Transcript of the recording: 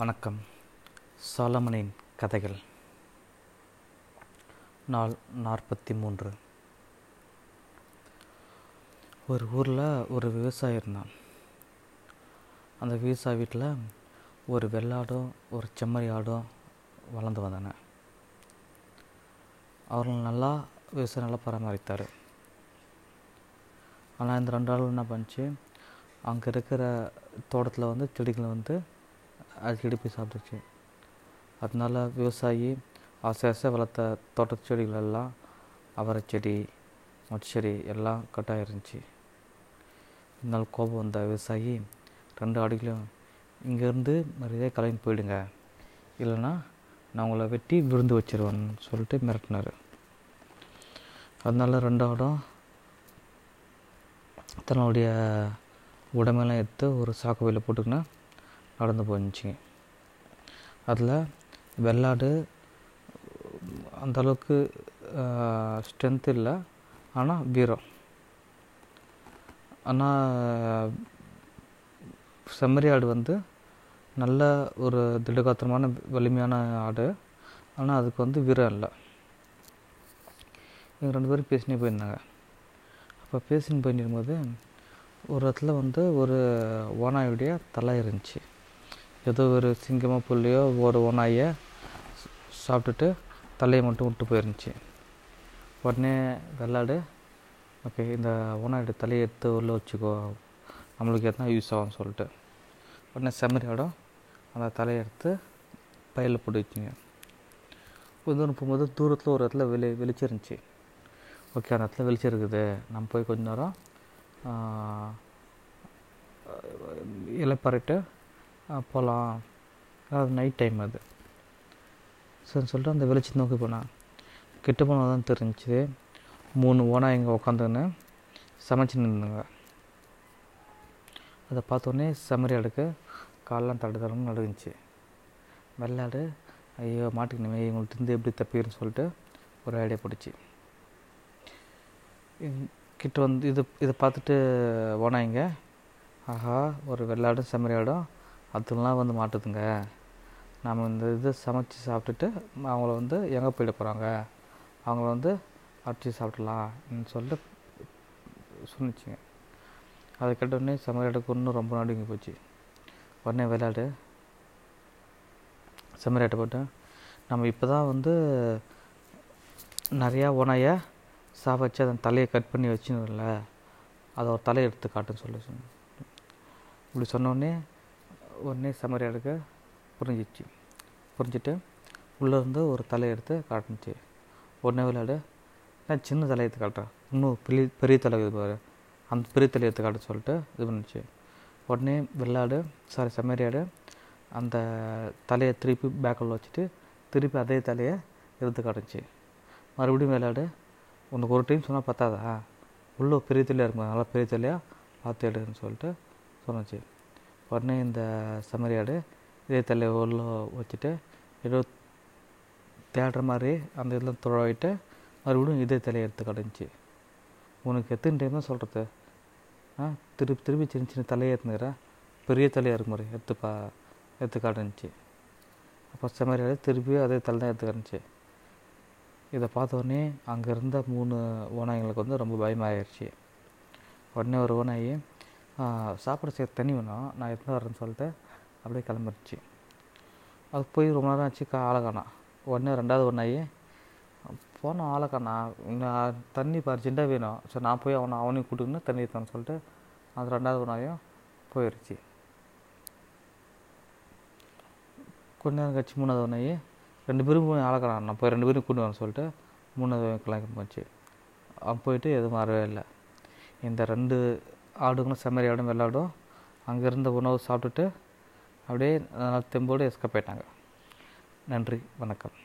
வணக்கம். சாலமனின் கதைகள். நாள் நாற்பத்தி மூன்று ஒரு ஊரில் ஒரு விவசாயி இருந்தான். அந்த விவசாயி வீட்டில் ஒரு வெள்ளாடும் ஒரு செம்மறி ஆடும் வளர்ந்து வந்தன. அவர்கள் நல்லா விவசாயம் நல்லா பராமரித்தார். ஆனால் இந்த ரெண்டு ஆளும் என்ன பண்ணுச்சு அங்கே இருக்கிற தோட்டத்தில் வந்து செடிகளை வந்து அடிக்கடி போய் சாப்பிட்டுச்சு அதனால விவசாயி ஆசை ஆசை வளர்த்த தோட்ட செடிகள் எல்லாம் அவரை செடி மொச்செடி எல்லாம் கட்டாக இருந்துச்சு. இதனால் கோபம் வந்த விவசாயி ரெண்டு ஆடுகளையும் இங்கேருந்து மரியாதை கலைன்னு போயிடுங்க. இல்லைன்னா நான் உங்களை வெட்டி விருந்து வச்சிருவேன்னு சொல்லிட்டு மிரட்டினார். அதனால ரெண்டு ஆடும் தன்னுடைய உடம்பெல்லாம் எடுத்து ஒரு சாக்கு போட்டுக்கினா நடந்து போயிருந்துச்சிங்க அதில் வெள்ளாடு அந்தளவுக்கு ஸ்ட்ரென்த் இல்லை. ஆனால் வீரம். ஆனால் செம்மறி ஆடு வந்து நல்ல ஒரு திடகாத்திரமான வலிமையான ஆடு. ஆனால் அதுக்கு வந்து வீரம் இல்லை. இவங்க ரெண்டு பேரும் பேசினே போயிருந்தாங்க. அப்போ பேசின்னு போயிருக்கும்போது ஒரு இடத்துல வந்து ஒரு ஓனாயுடைய தலை இருந்துச்சு. ஏதோ ஒரு சிங்கமோ புள்ளியோ ஒரு ஓனாயை சாப்பிட்டுட்டு தலையை மட்டும் விட்டு போயிருந்துச்சு. உடனே வெள்ளாடு ஓகே இந்த ஓனாயுடைய தலையை எடுத்து உள்ளே வச்சுக்கோ. நம்மளுக்கு எதனா யூஸ் ஆகும்னு சொல்லிட்டு. உடனே செம்மறியாடும் அந்த தலையை எடுத்து பையில் போட்டு வச்சுங்க. கொஞ்சம் போகும்போது தூரத்தில் ஒரு இடத்துல வெளி வெளிச்சம் இருந்துச்சு ஓகே அந்த இடத்துல வெளிச்சம் இருக்குது நம்ம போய் கொஞ்ச நேரம் இலை இலைப்பறிட்டு போகலாம் அதாவது நைட் டைம் அது. சரின்னு சொல்லிட்டு அந்த வெளிச்சத்தை நோக்கி போனேன் கிட்ட போனால் தான் தெரிஞ்சுது. மூணு ஓனா இங்கே உக்காந்துன்னு சமைச்சு நின்றுங்க அதை பார்த்தோன்னே செமரி அடுக்கு காலெலாம் தடு தடன்னு நடுங்குச்சு. வெள்ளாடு ஐயோ மாட்டுக்கணுமே இவங்கள்ட்ட இருந்து எப்படி தப்பிக்கிறேன்னு சொல்லிட்டு ஒரு ஐடியா பிடிச்சி கிட்ட வந்து இது இதை பார்த்துட்டு ஓனாயிங்க. ஆஹா ஒரு வெள்ளாடும் செம்மறியாடும் அதுலாம் வந்து மாட்டுதுங்க. நம்ம இந்த இதை சமைச்சு சாப்பிட்டுட்டு அவங்கள வந்து எங்கே போயிட போகிறாங்க அவங்கள வந்து அடிச்சு சாப்பிடலாம்னு சொல்லிட்டு சொன்னிச்சுங்க. அதை கேட்டோடனே செம்மறியாட்டுக்கு இன்னும் ரொம்ப நடுங்கி போச்சு. உடனே விளையாடு செம்மறியாட்டை போட்டு நம்ம இப்போ தான் வந்து நிறையா ஓனாயை சாப்பிச்சு அதன் தலையை கட் பண்ணி வச்சுன்னு அதை ஒரு தலையை எடுத்து காட்டுன்னு சொல்லி சொன்னேன். இப்படி சொன்னோடனே உடனே செம்மறியாடுக்கு புரிஞ்சிச்சு. புரிஞ்சுட்டு உள்ளேருந்து ஒரு தலையை எடுத்து காட்டுனுச்சு. உடனே விளையாடு. நான் சின்ன தலையை எடுத்து காட்டுறேன் இன்னும் பெரிய பெரிய தலை இது பாரு. அந்த பெரிய தலை எடுத்து காட்ட சொல்லிட்டு இது பண்ணுச்சு. உடனே விளையாடு. சாரி செம்மறியாடு அந்த தலையை திருப்பி பேக்கில் வச்சுட்டு திருப்பி அதே தலையை எடுத்து காட்டுச்சு மறுபடியும் விளையாடு. உனக்கு ஒரு டைம் சொன்னால் பத்தாதா? உள்ளே பெரிய தலையாக இருக்கும் நல்லா பெரிய தலையாக பார்த்து எடுன்னு சொல்லிட்டு சொன்னச்சு. உடனே இந்த செம்மறியாடு இதே தலையை உள்ள வச்சுட்டு ஏதோ தேடுற மாதிரி அந்த இதில் துழவிட்டு மறுபடியும் இதே தலையை எடுத்து கடைஞ்சி. உனக்கு எத்தனை டைம் தான் சொல்கிறது ஆ திருப்பி திருப்பி சின்ன சின்ன தலையை எடுத்துக்கிற பெரிய தலையாக இருக்கும் மாதிரி எடுத்து பா எடுத்து காட்டுச்சு அப்போ செம்மறியாடு திருப்பி அதே தலை தான் எடுத்து காட்டுச்சு இதை பார்த்தோடனே அங்கே இருந்த மூணு ஓனாய்களுக்கு வந்து ரொம்ப பயமாகிடுச்சு உடனே ஒரு ஓனாயி சாப்பாடு செய்ய தண்ணி வேணும். நான் எடுத்து வரேன்னு சொல்லிட்டு அப்படியே கிளம்பிடுச்சு அது போய் ரொம்ப நேரம் ஆச்சு கா ஒன்று உடனே ரெண்டாவது ஒன்றாயி போனோம் ஆளை நான் தண்ணி இப்போ அர்ஜென்ட்டாக வேணும். சரி நான் போய் அவனை அவனையும் கூட்டுக்குன்னு தண்ணி எடுத்தான்னு சொல்லிட்டு அது ரெண்டாவது ஒன்றாயும் போயிடுச்சு கொஞ்ச நேரம் கழிச்சு மூணாவது ஒன்றாயி ரெண்டு பேரும் போய் ஆளை நான் போய் ரெண்டு பேரும் கூட்டு வரேன்னு சொல்லிட்டு மூணாவது கிளம்பி போச்சு. அவன் போயிட்டு எதுவும் வரவே இல்லை. இந்த ரெண்டு ஆடுங்களும் செம்மறி ஆடும் விளாடும் அங்கே இருந்த உணவு சாப்பிட்டுட்டு அப்படியே தெம்போடு எஸ்கப் ஆயிட்டாங்க. நன்றி வணக்கம்.